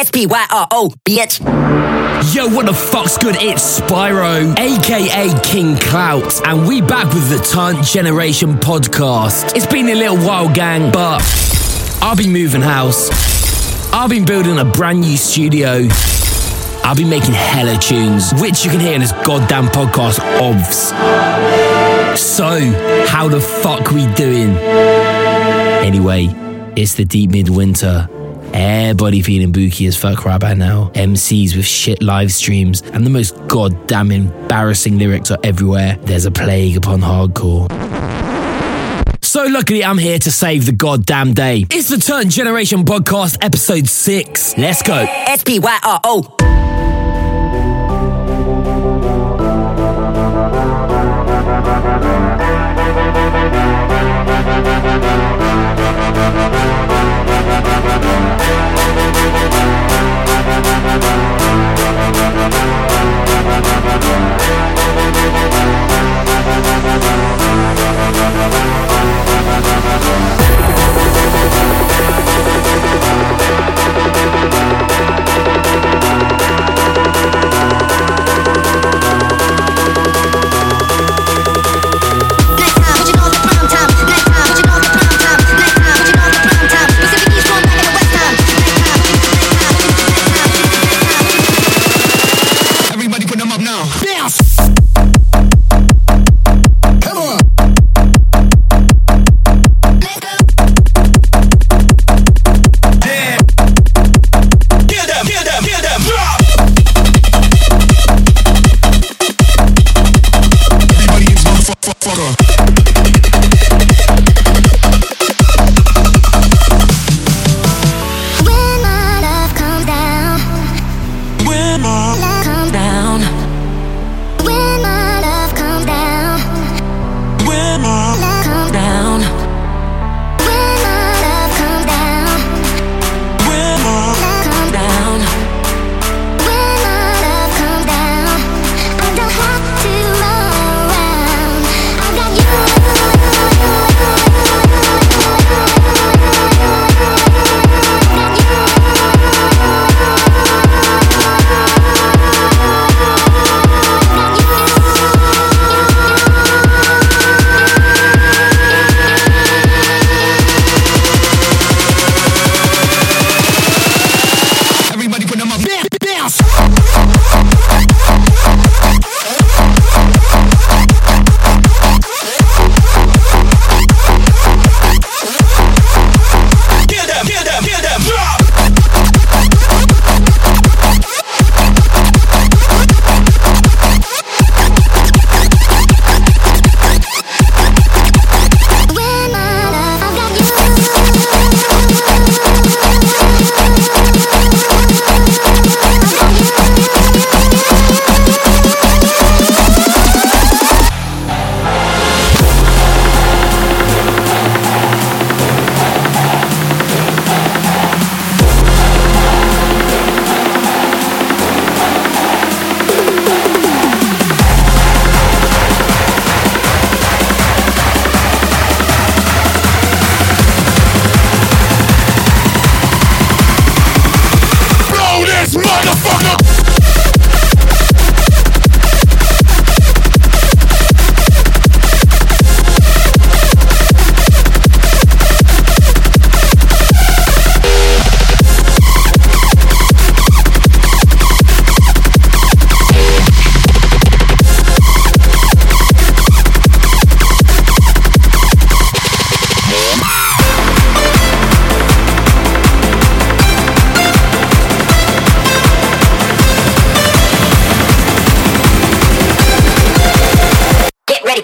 S-P-Y-R-O, bitch. Yo, what the fuck's good? It's Spyro, aka King Clout, and we back with the Tant Generation podcast. It's been a little while, gang, but I've been moving house. I've been building a brand new studio. I've been making hella tunes, which you can hear in this goddamn podcast, OVS. So, how the fuck we doing? Anyway, it's the deep midwinter. Everybody feeling booky as fuck right by now. MCs with shit live streams and the most goddamn embarrassing lyrics are everywhere. There's a plague upon hardcore. So luckily I'm here to save the goddamn day. It's the Turn Generation Podcast episode 6. Let's go. S-P-Y-R-O. Everybody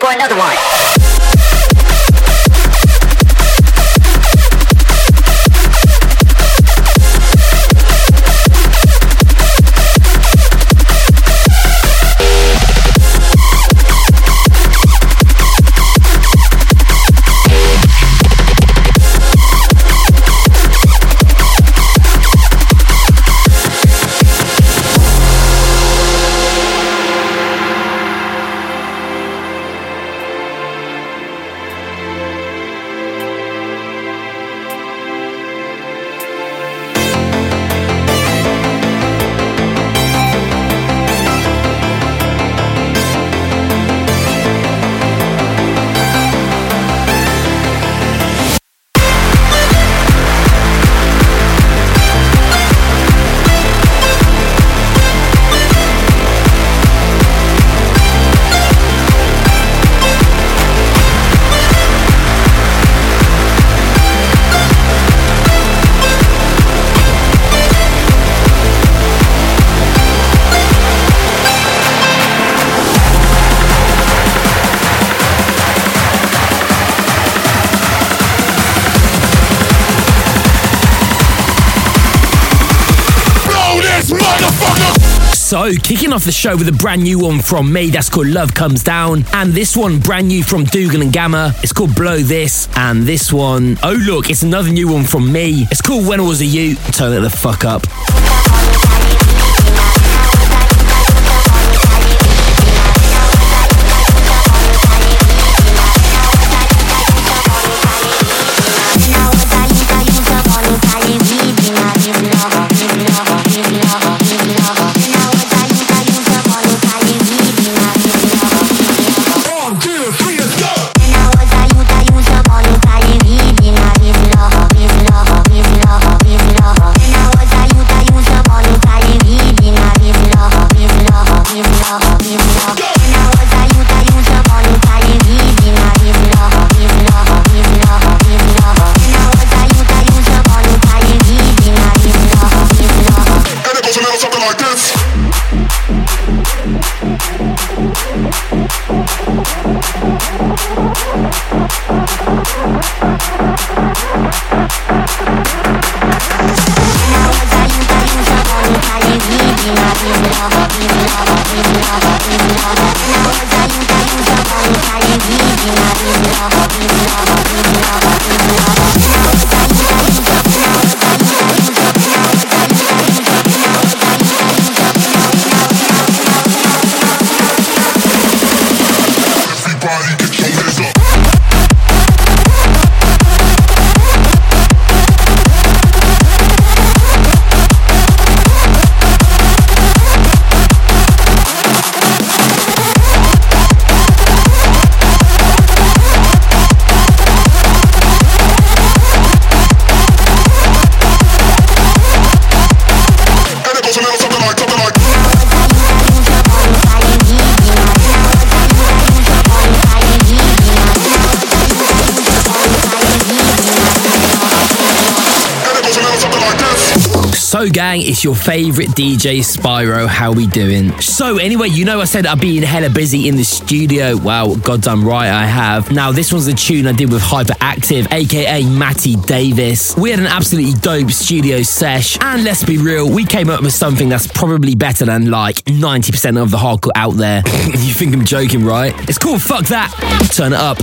for another one. Kicking off the show with a brand new one from me that's called Love Comes Down. And this one, brand new from Dougal and Gammer. It's called Blow This. And this one, oh look, it's another new one from me. It's called When I Was a You. Turn it the fuck up. It's your favorite DJ Spyro. How we doing? So, anyway, you know I said I'd be hella busy in the studio. Well, goddamn right I have. Now, this one's a tune I did with Hyperactive, aka Matty Davis. We had an absolutely dope studio sesh, and let's be real, we came up with something that's probably better than like 90% of the hardcore out there. you think I'm joking, right? It's called Fuck That. Turn it up.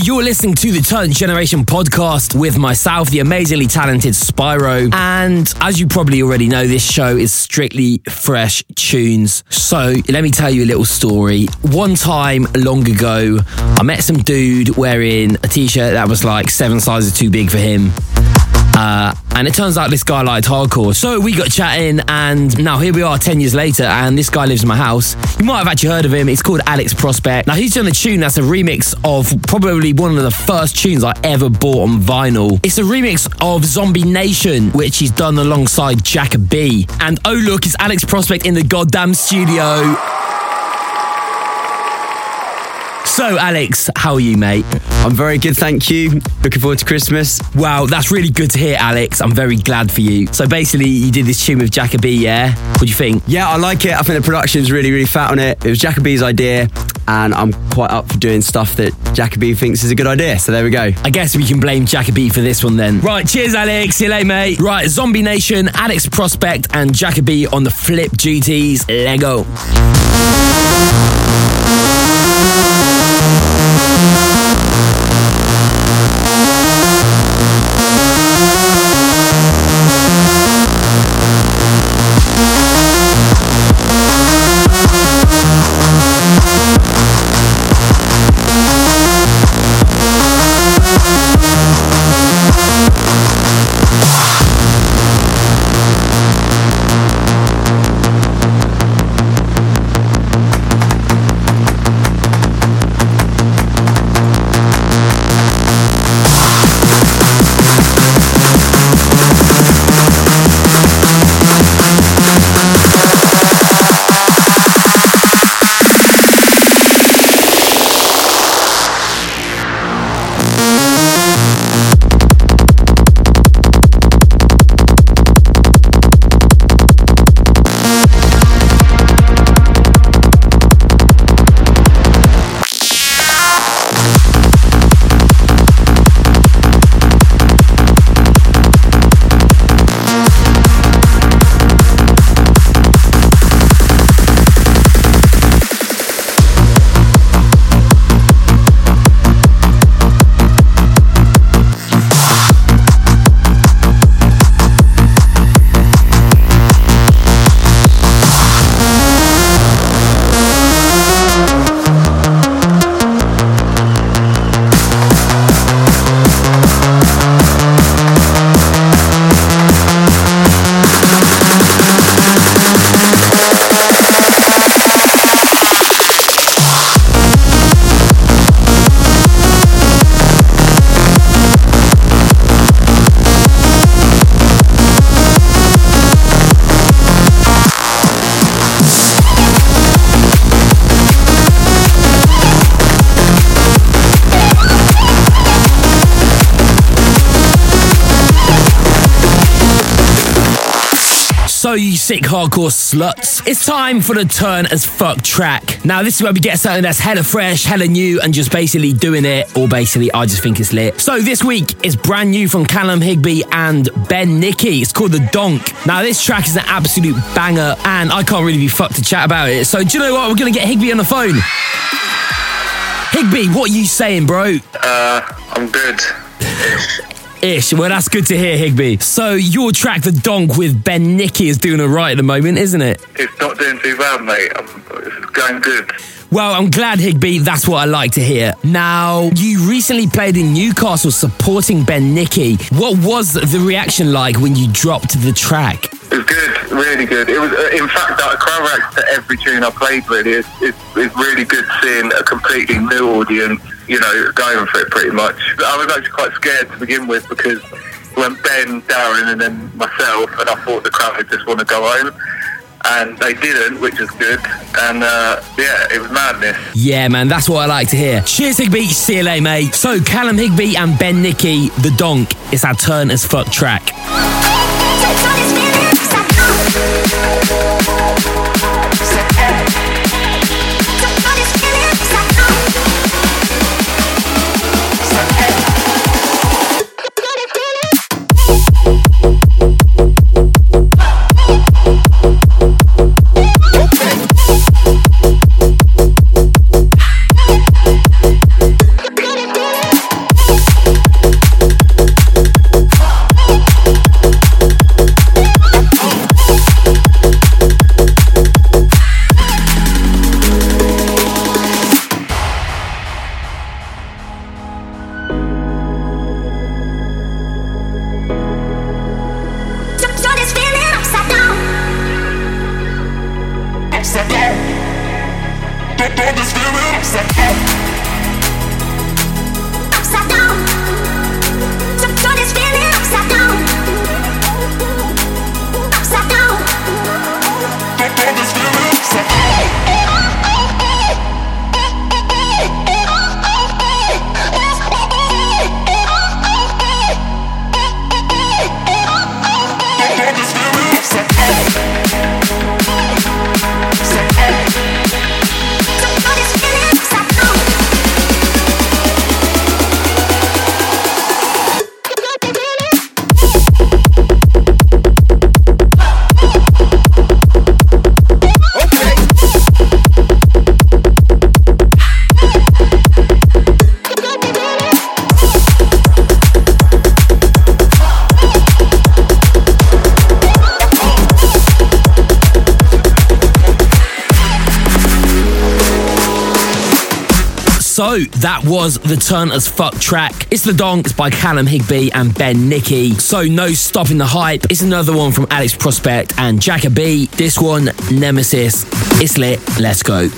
Listening to the Turn Generation podcast with myself, the amazingly talented Spyro. And as you probably already know, this show is strictly fresh tunes. So let me tell you a little story. One time long ago, I met some dude wearing a t shirt that was like seven sizes too big for him. Uh, and it turns out this guy liked hardcore. So we got chatting, and now here we are 10 years later, and this guy lives in my house. You might have actually heard of him. It's called Alex Prospect. Now, he's done a tune that's a remix of probably one of the first tunes I ever bought on vinyl. It's a remix of Zombie Nation, which he's done alongside Jack B. And oh, look, it's Alex Prospect in the goddamn studio. So, Alex, how are you, mate? I'm very good, thank you. Looking forward to Christmas. Wow, that's really good to hear, Alex. I'm very glad for you. So basically, you did this tune with Jacoby, yeah? What do you think? Yeah, I like it. I think the production's really, really fat on it. It was Jacoby's idea, and I'm quite up for doing stuff that Jacoby thinks is a good idea. So there we go. I guess we can blame Jacoby for this one then. Right, cheers, Alex. See you later, mate. Right, Zombie Nation, Alex Prospect, and Jacoby on the flip duties. Lego. So, hardcore sluts, it's time for the turn as fuck track. Now, this is where we get something that's hella fresh, hella new, and just basically doing it, or basically, I just think it's lit. So, this week is brand new from Callum Higby and Ben Nicky. It's called The Donk. Now, this track is an absolute banger, and I can't really be fucked to chat about it. So, do you know what? We're gonna get Higby on the phone. Higby, what are you saying, bro? Uh, I'm good. Ish. Well, that's good to hear, Higby. So, your track, The Donk, with Ben Nicky, is doing all right at the moment, isn't it? It's not doing too bad, mate. It's going good. Well, I'm glad, Higby. That's what I like to hear. Now, you recently played in Newcastle supporting Ben Nicky. What was the reaction like when you dropped the track? It was good, really good. It was, uh, in fact, that crowd reacts to every tune I played. Really, it's, it's, it's really good seeing a completely new audience, you know, going for it pretty much. I was actually quite scared to begin with because when Ben, Darren, and then myself, and I thought the crowd would just want to go home. And they didn't, which was good. And uh, yeah, it was madness. Yeah, man, that's what I like to hear. Cheers, Higby. See you later, mate. So, Callum Higby and Ben Nicky, The Donk. It's our turn as fuck track. So that was the Turn as Fuck track. It's the Donks by Callum Higby and Ben Nicky. So no stopping the hype. It's another one from Alex Prospect and Jacoby. This one, Nemesis. It's lit. Let's go.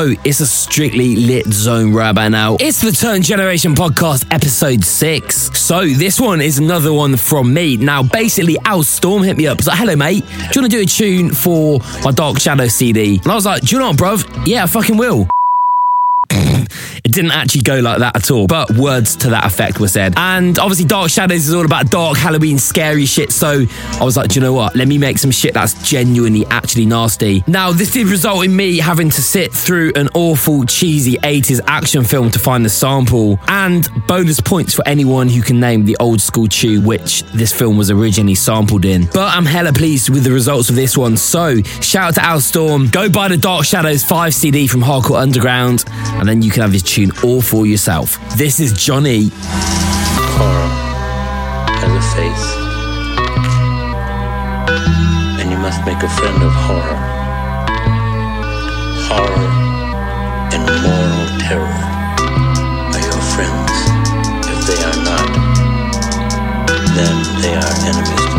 So it's a strictly lit zone about now. It's the Turn Generation Podcast, episode six. So this one is another one from me. Now, basically, Al Storm hit me up. He's like, hello, mate. Do you want to do a tune for my Dark Shadow CD? And I was like, do you know what, bruv? Yeah, I fucking will. It didn't actually go like that at all, but words to that effect were said. And obviously, Dark Shadows is all about dark Halloween, scary shit. So I was like, do you know what? Let me make some shit that's genuinely actually nasty. Now, this did result in me having to sit through an awful, cheesy 80s action film to find the sample, and bonus points for anyone who can name the old school tune which this film was originally sampled in. But I'm hella pleased with the results of this one. So shout out to Al Storm. Go buy the Dark Shadows 5 CD from Hardcore Underground, and then you can have his tune all for yourself. This is Johnny. Horror has a face. And you must make a friend of horror. Horror and moral terror are your friends. If they are not, then they are enemies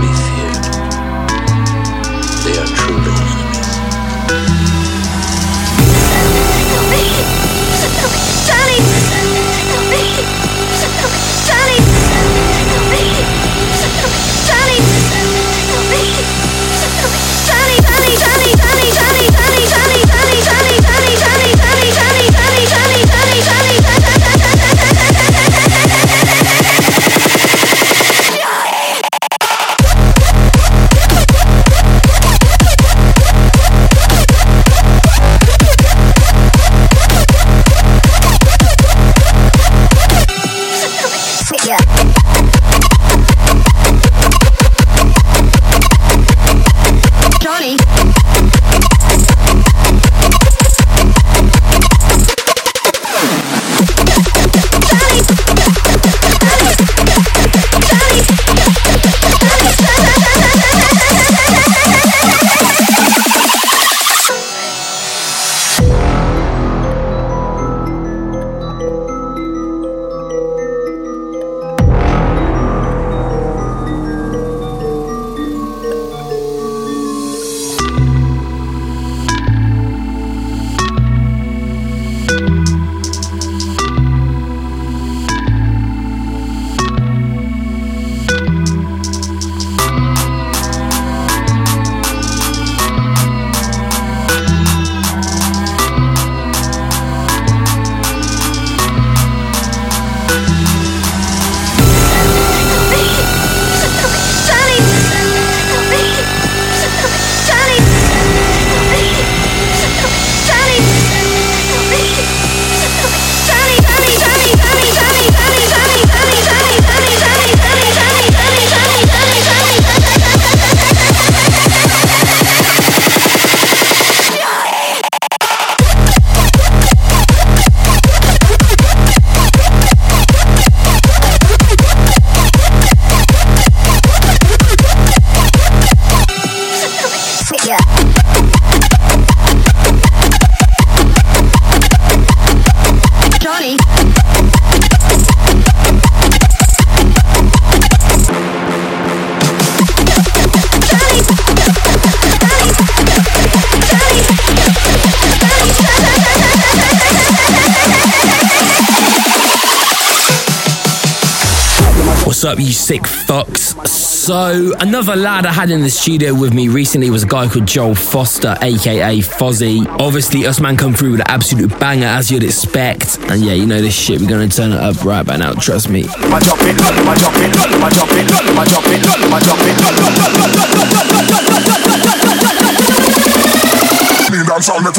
up, you sick fucks? So, another lad I had in the studio with me recently was a guy called Joel Foster, aka Fozzy. Obviously, us man come through with an absolute banger, as you'd expect. And yeah, you know this shit, we're gonna turn it up right by now, trust me. It,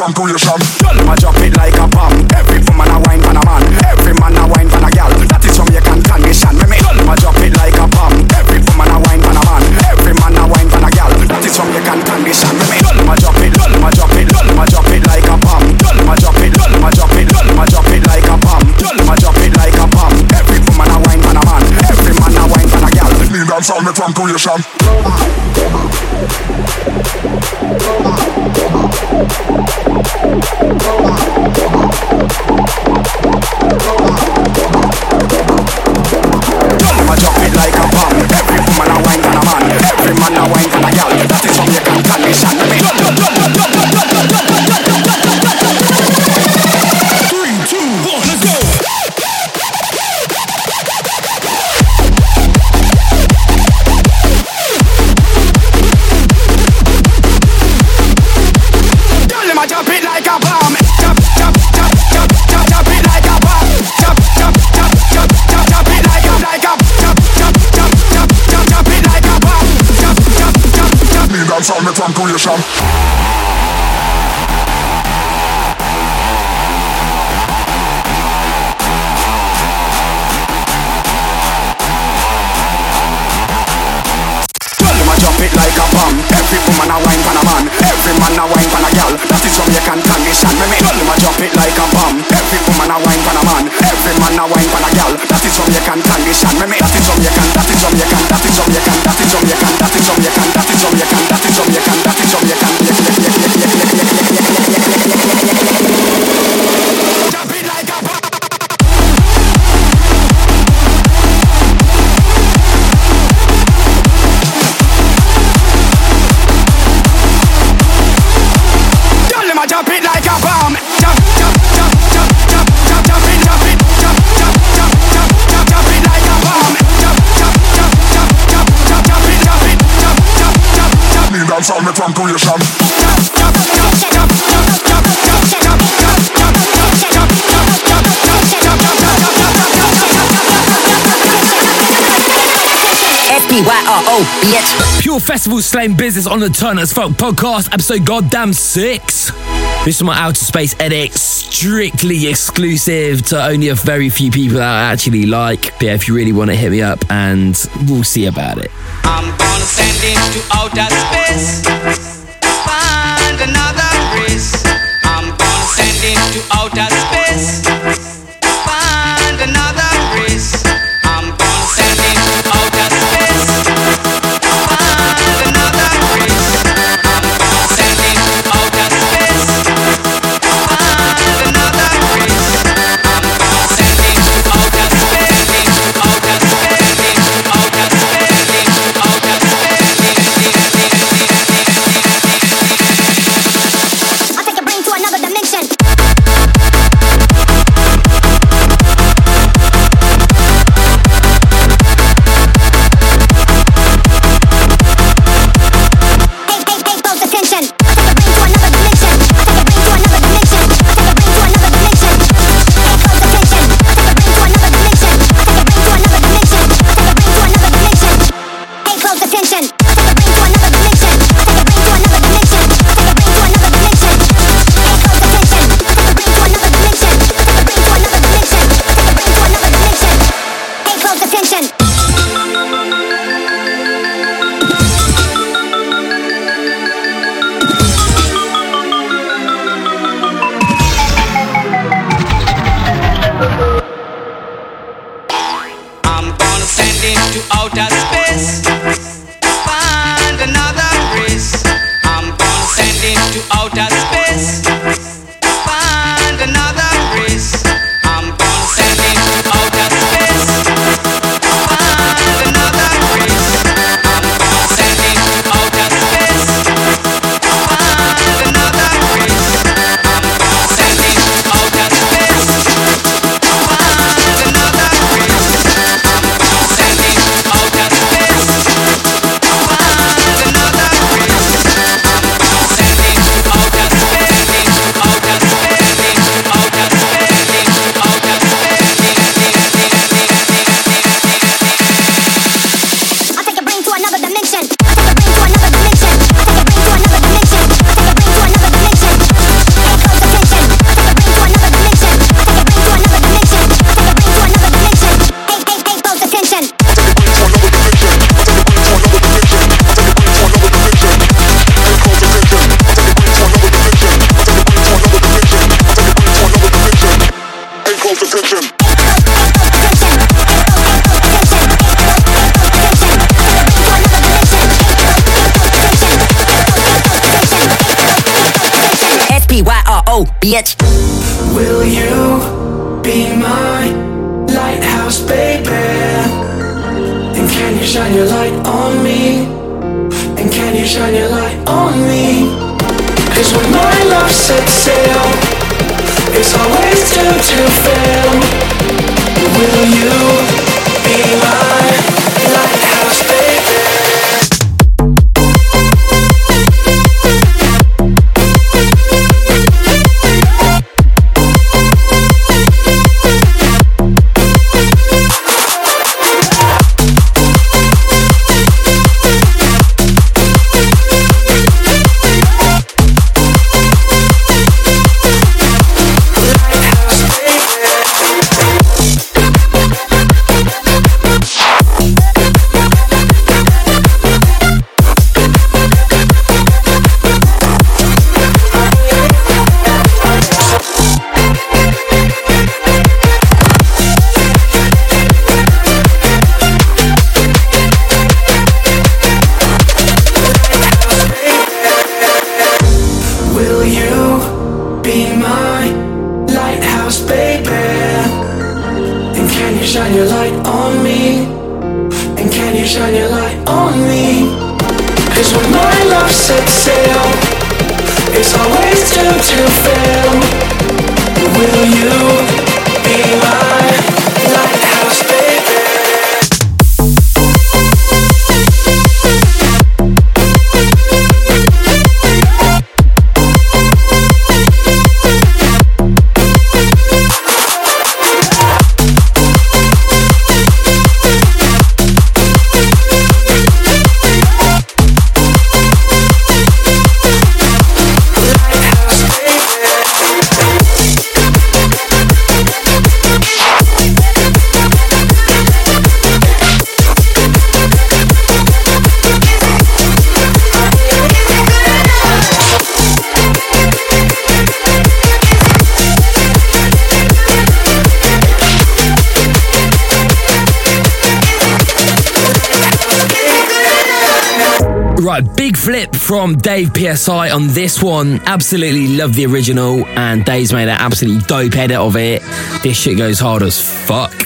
from like a bomb. Every woman a wine for a man. Every man a wine for a gal. That is Jamaican condition. Ma drop it like a bomb. Every woman a wine for a man. Every man a wine for a gal. That is Jamaican condition. Me me ma drop it, ma drop it, ma drop it like a bomb. Ma drop it, ma drop it, ma drop it like a bomb. Ma drop it like a bomb. Every woman a wine for a man. Every man a wine for a gal. Dance all me from creation. sound, sound mit Tankulischam. S-P-Y-R-O, bitch. Pure Festival Slaying Business on the Turn as Fuck podcast, episode goddamn six. This is my outer space edit, strictly exclusive to only a very few people that I actually like. But yeah, if you really want to hit me up, and we'll see about it. I'm gonna send into outer space. Find another race. I'm gonna send into outer space. to outer space. bitch. from Dave PSI on this one. Absolutely love the original, and Dave's made an absolutely dope edit of it. This shit goes hard as fuck.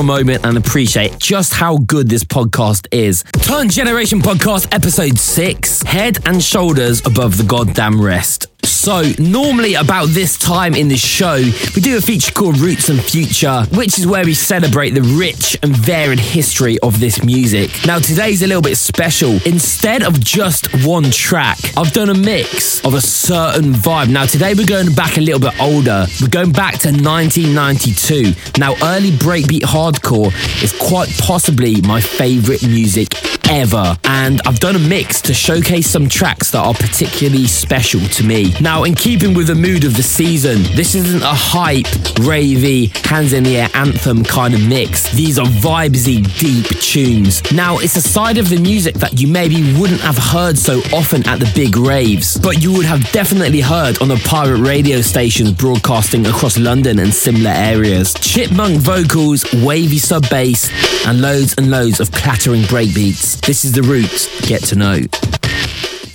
A moment and appreciate just how good this podcast is? Turn Generation Podcast Episode 6 Head and Shoulders Above the Goddamn Rest. So, normally about this time in the show, we do a feature called Roots and Future, which is where we celebrate the rich and varied history of this music. Now, today's a little bit special. Instead of just one track, I've done a mix of a certain vibe. Now, today we're going back a little bit older. We're going back to 1992. Now, early breakbeat hardcore is quite possibly my favorite music ever. And I've done a mix to showcase some tracks that are particularly special to me. Now, in keeping with the mood of the season, this isn't a hype, ravey, hands in the air anthem kind of mix. These are vibesy, deep tunes. Now, it's a side of the music that you maybe wouldn't have heard so often at the big raves, but you would have definitely heard on the pirate radio stations broadcasting across London and similar areas. Chipmunk vocals, wavy sub bass, and loads and loads of clattering breakbeats. This is the roots. Get to know.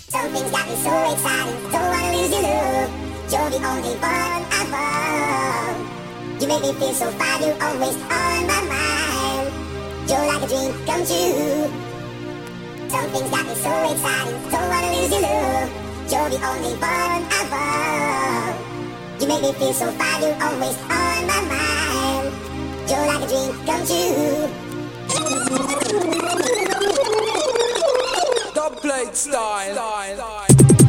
Something's got me so excited, me feel so fine, you're always on my mind. You're like a dream come true. Something's got me so excited, don't wanna lose your love. You're the only one I want. You make me feel so fine, you're always on my mind. You're like a dream come true. Dubplate style. Kick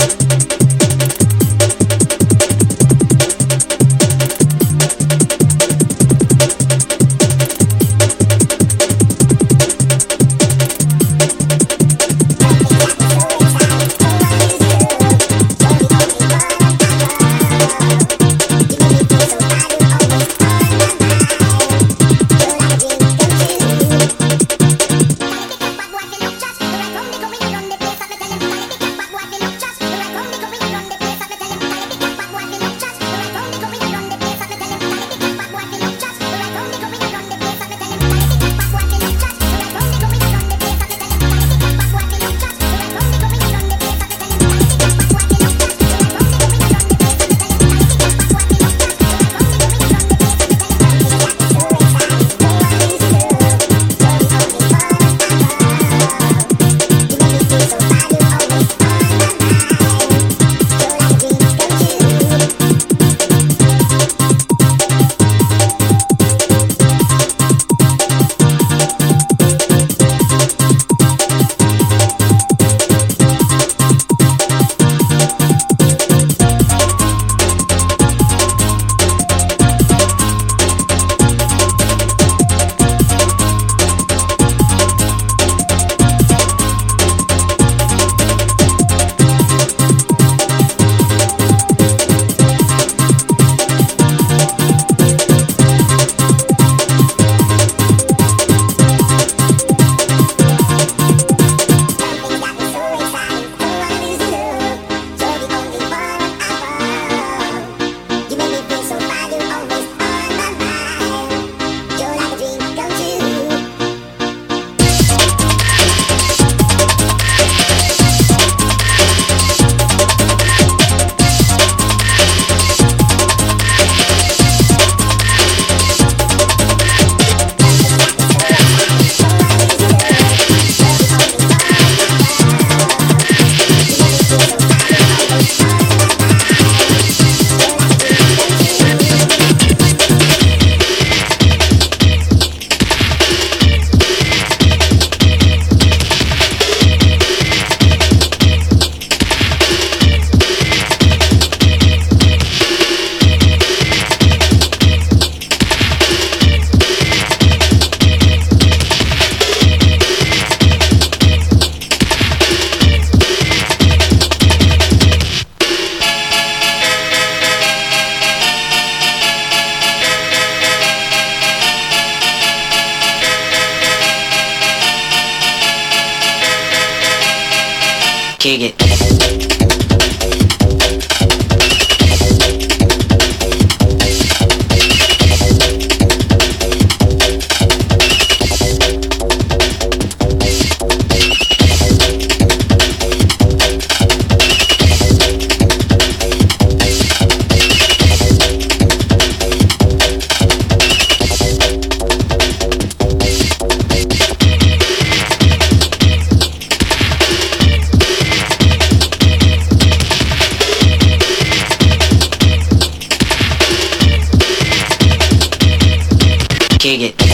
Kick it.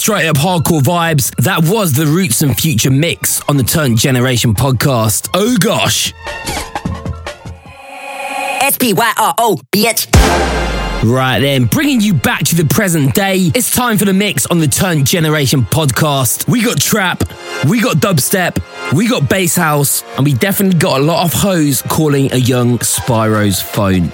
straight up hardcore vibes. That was the Roots and Future mix on the Turn Generation podcast. Oh gosh. S P Y R O bitch. Right then, bringing you back to the present day, it's time for the mix on the Turn Generation podcast. We got trap, we got dubstep, we got bass house, and we definitely got a lot of hoes calling a young Spyro's phone.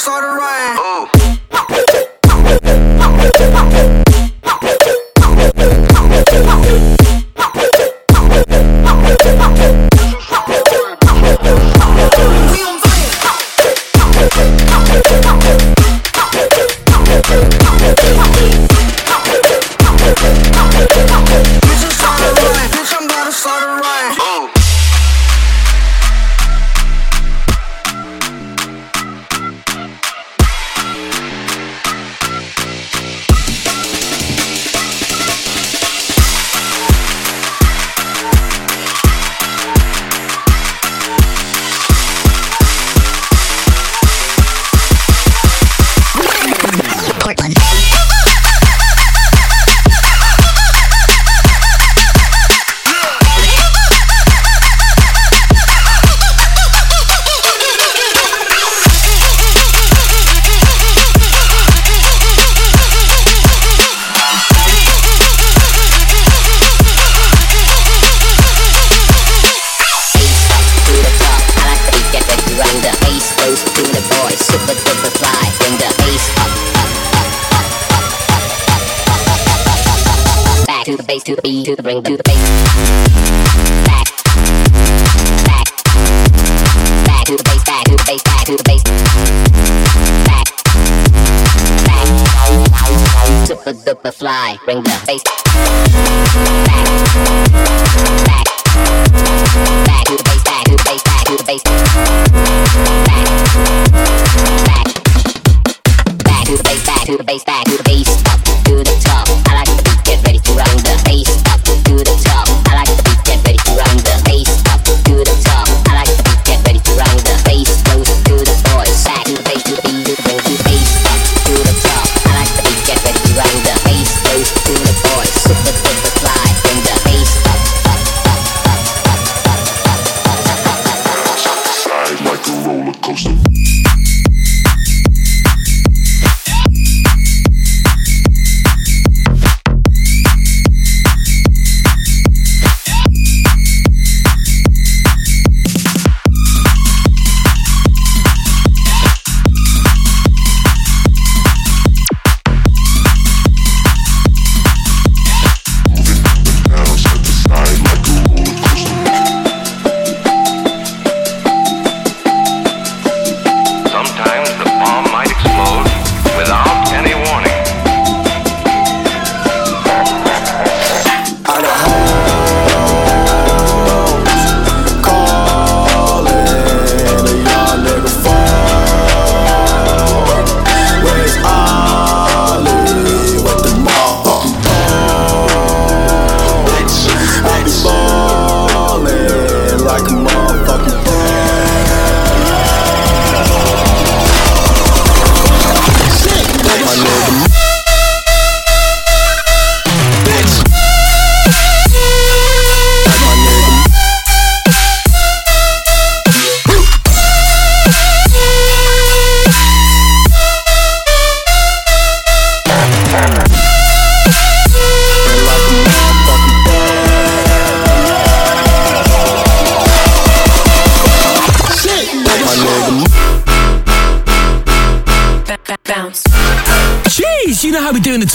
Started right.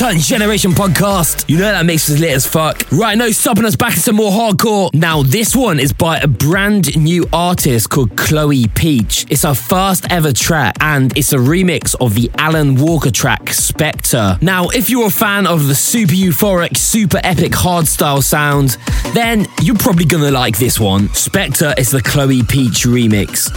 Turn Generation podcast? You know that makes us lit as fuck. Right, no stopping us back to some more hardcore. Now, this one is by a brand new artist called Chloe Peach. It's her first ever track, and it's a remix of the Alan Walker track Spectre. Now, if you're a fan of the super euphoric, super epic hardstyle sound, then you're probably gonna like this one. Spectre is the Chloe Peach remix.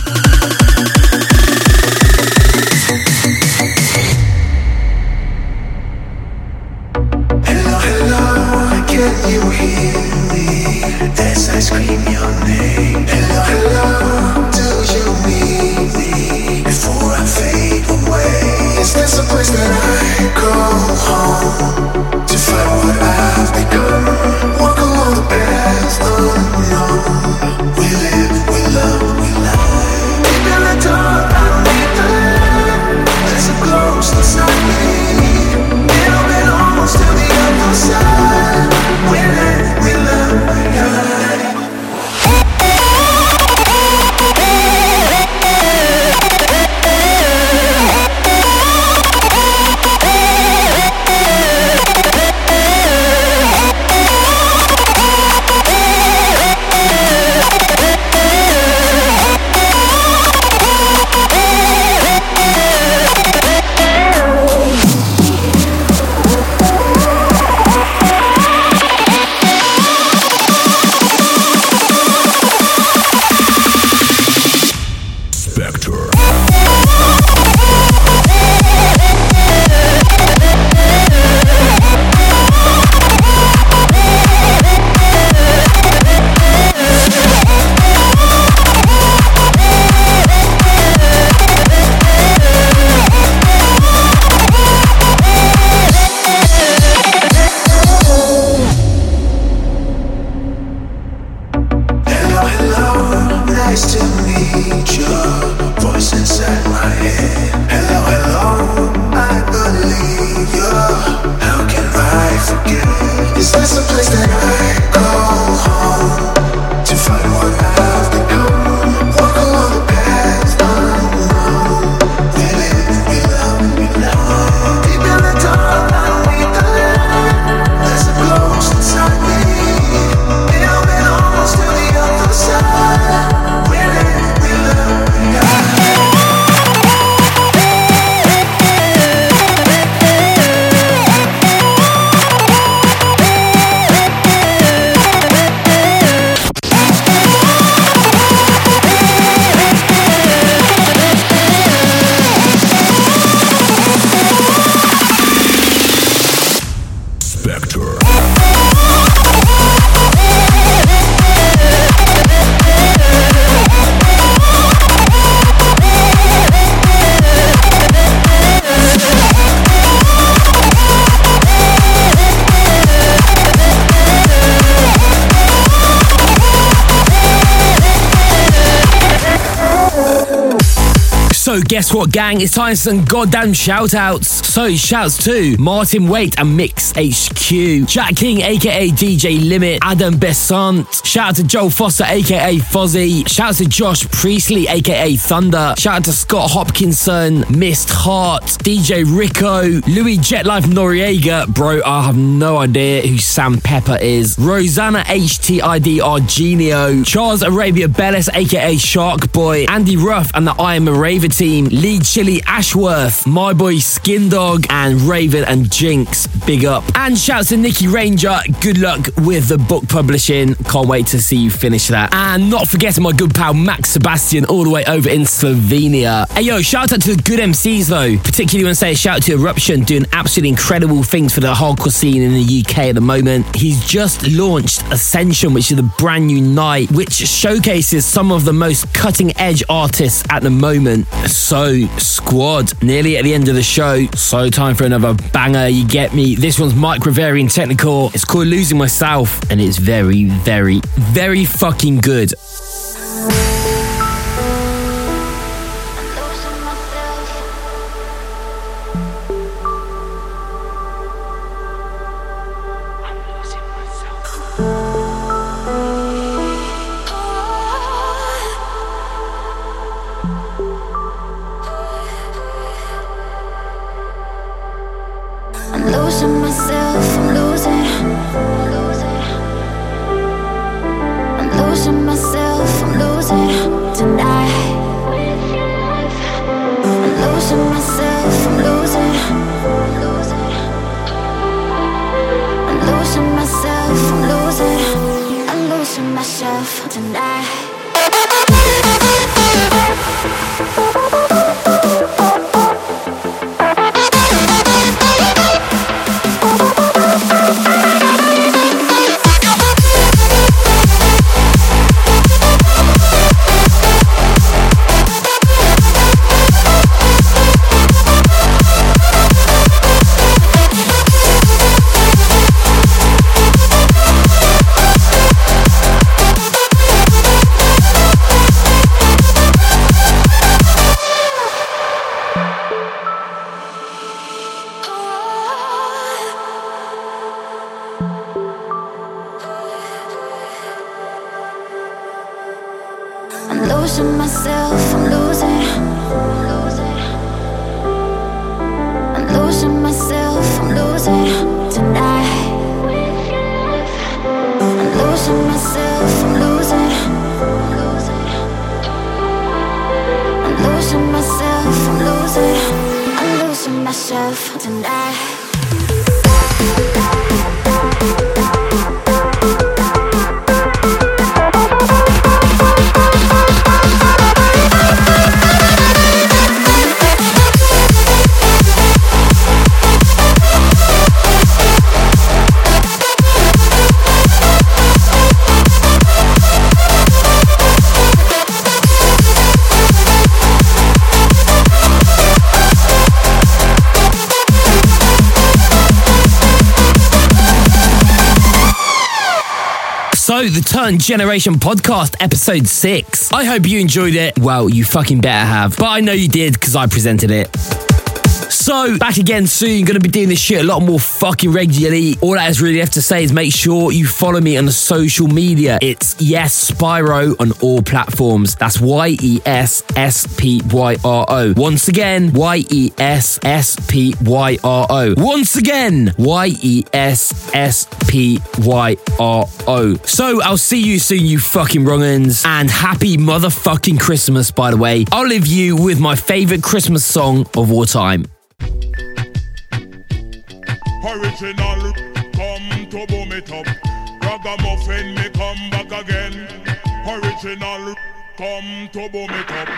Can you hear me as I scream your name? Hello, hello, do you need me before I fade away? Is this a place that I call home to find what I've become? Walk along the path unknown. So, guess what, gang? It's time for some goddamn shout outs. So, shouts to Martin Waite and Mix HQ, Jack King, aka DJ Limit, Adam Besant, shout out to Joe Foster, aka Fozzy, shout out to Josh Priestley, aka Thunder, shout out to Scott Hopkinson, Missed Heart, DJ Rico, Louis Jetlife Noriega, bro, I have no idea who Sam Pepper is, Rosanna HTID Argenio, Charles Arabia Bellis, aka Shark Boy, Andy Ruff and the I Am a Raver team, Lee Chili Ashworth, my boy Skin Dog, and Raven and Jinx. Big up. And shouts to Nikki Ranger. Good luck with the book publishing. Can't wait to see you finish that. And not forgetting my good pal Max Sebastian, all the way over in Slovenia. Hey yo, shout out to the good MCs though. Particularly want to say a shout out to Eruption doing absolutely incredible things for the hardcore scene in the UK at the moment. He's just launched Ascension, which is a brand new night, which showcases some of the most cutting edge artists at the moment. So, squad, nearly at the end of the show. So, time for another banger. You get me? This one's Mike Riverian Technical. It's called Losing Myself, and it's very, very, very fucking good. The Turn Generation Podcast, episode six. I hope you enjoyed it. Well, you fucking better have. But I know you did because I presented it. So, back again soon. Gonna be doing this shit a lot more fucking regularly. All that is really left to say is make sure you follow me on the social media. It's Yes Spyro on all platforms. That's Y E S S P Y R O. Once again, Y E S S P Y R O. Once again, Y E S S P Y R O. So, I'll see you soon, you fucking wrong'uns. And happy motherfucking Christmas, by the way. I'll leave you with my favorite Christmas song of all time. Original, come to boom it up. Ragamuffin, me come back again. Original, come to boom it up.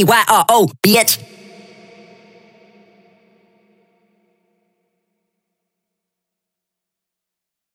P Y R O, bitch.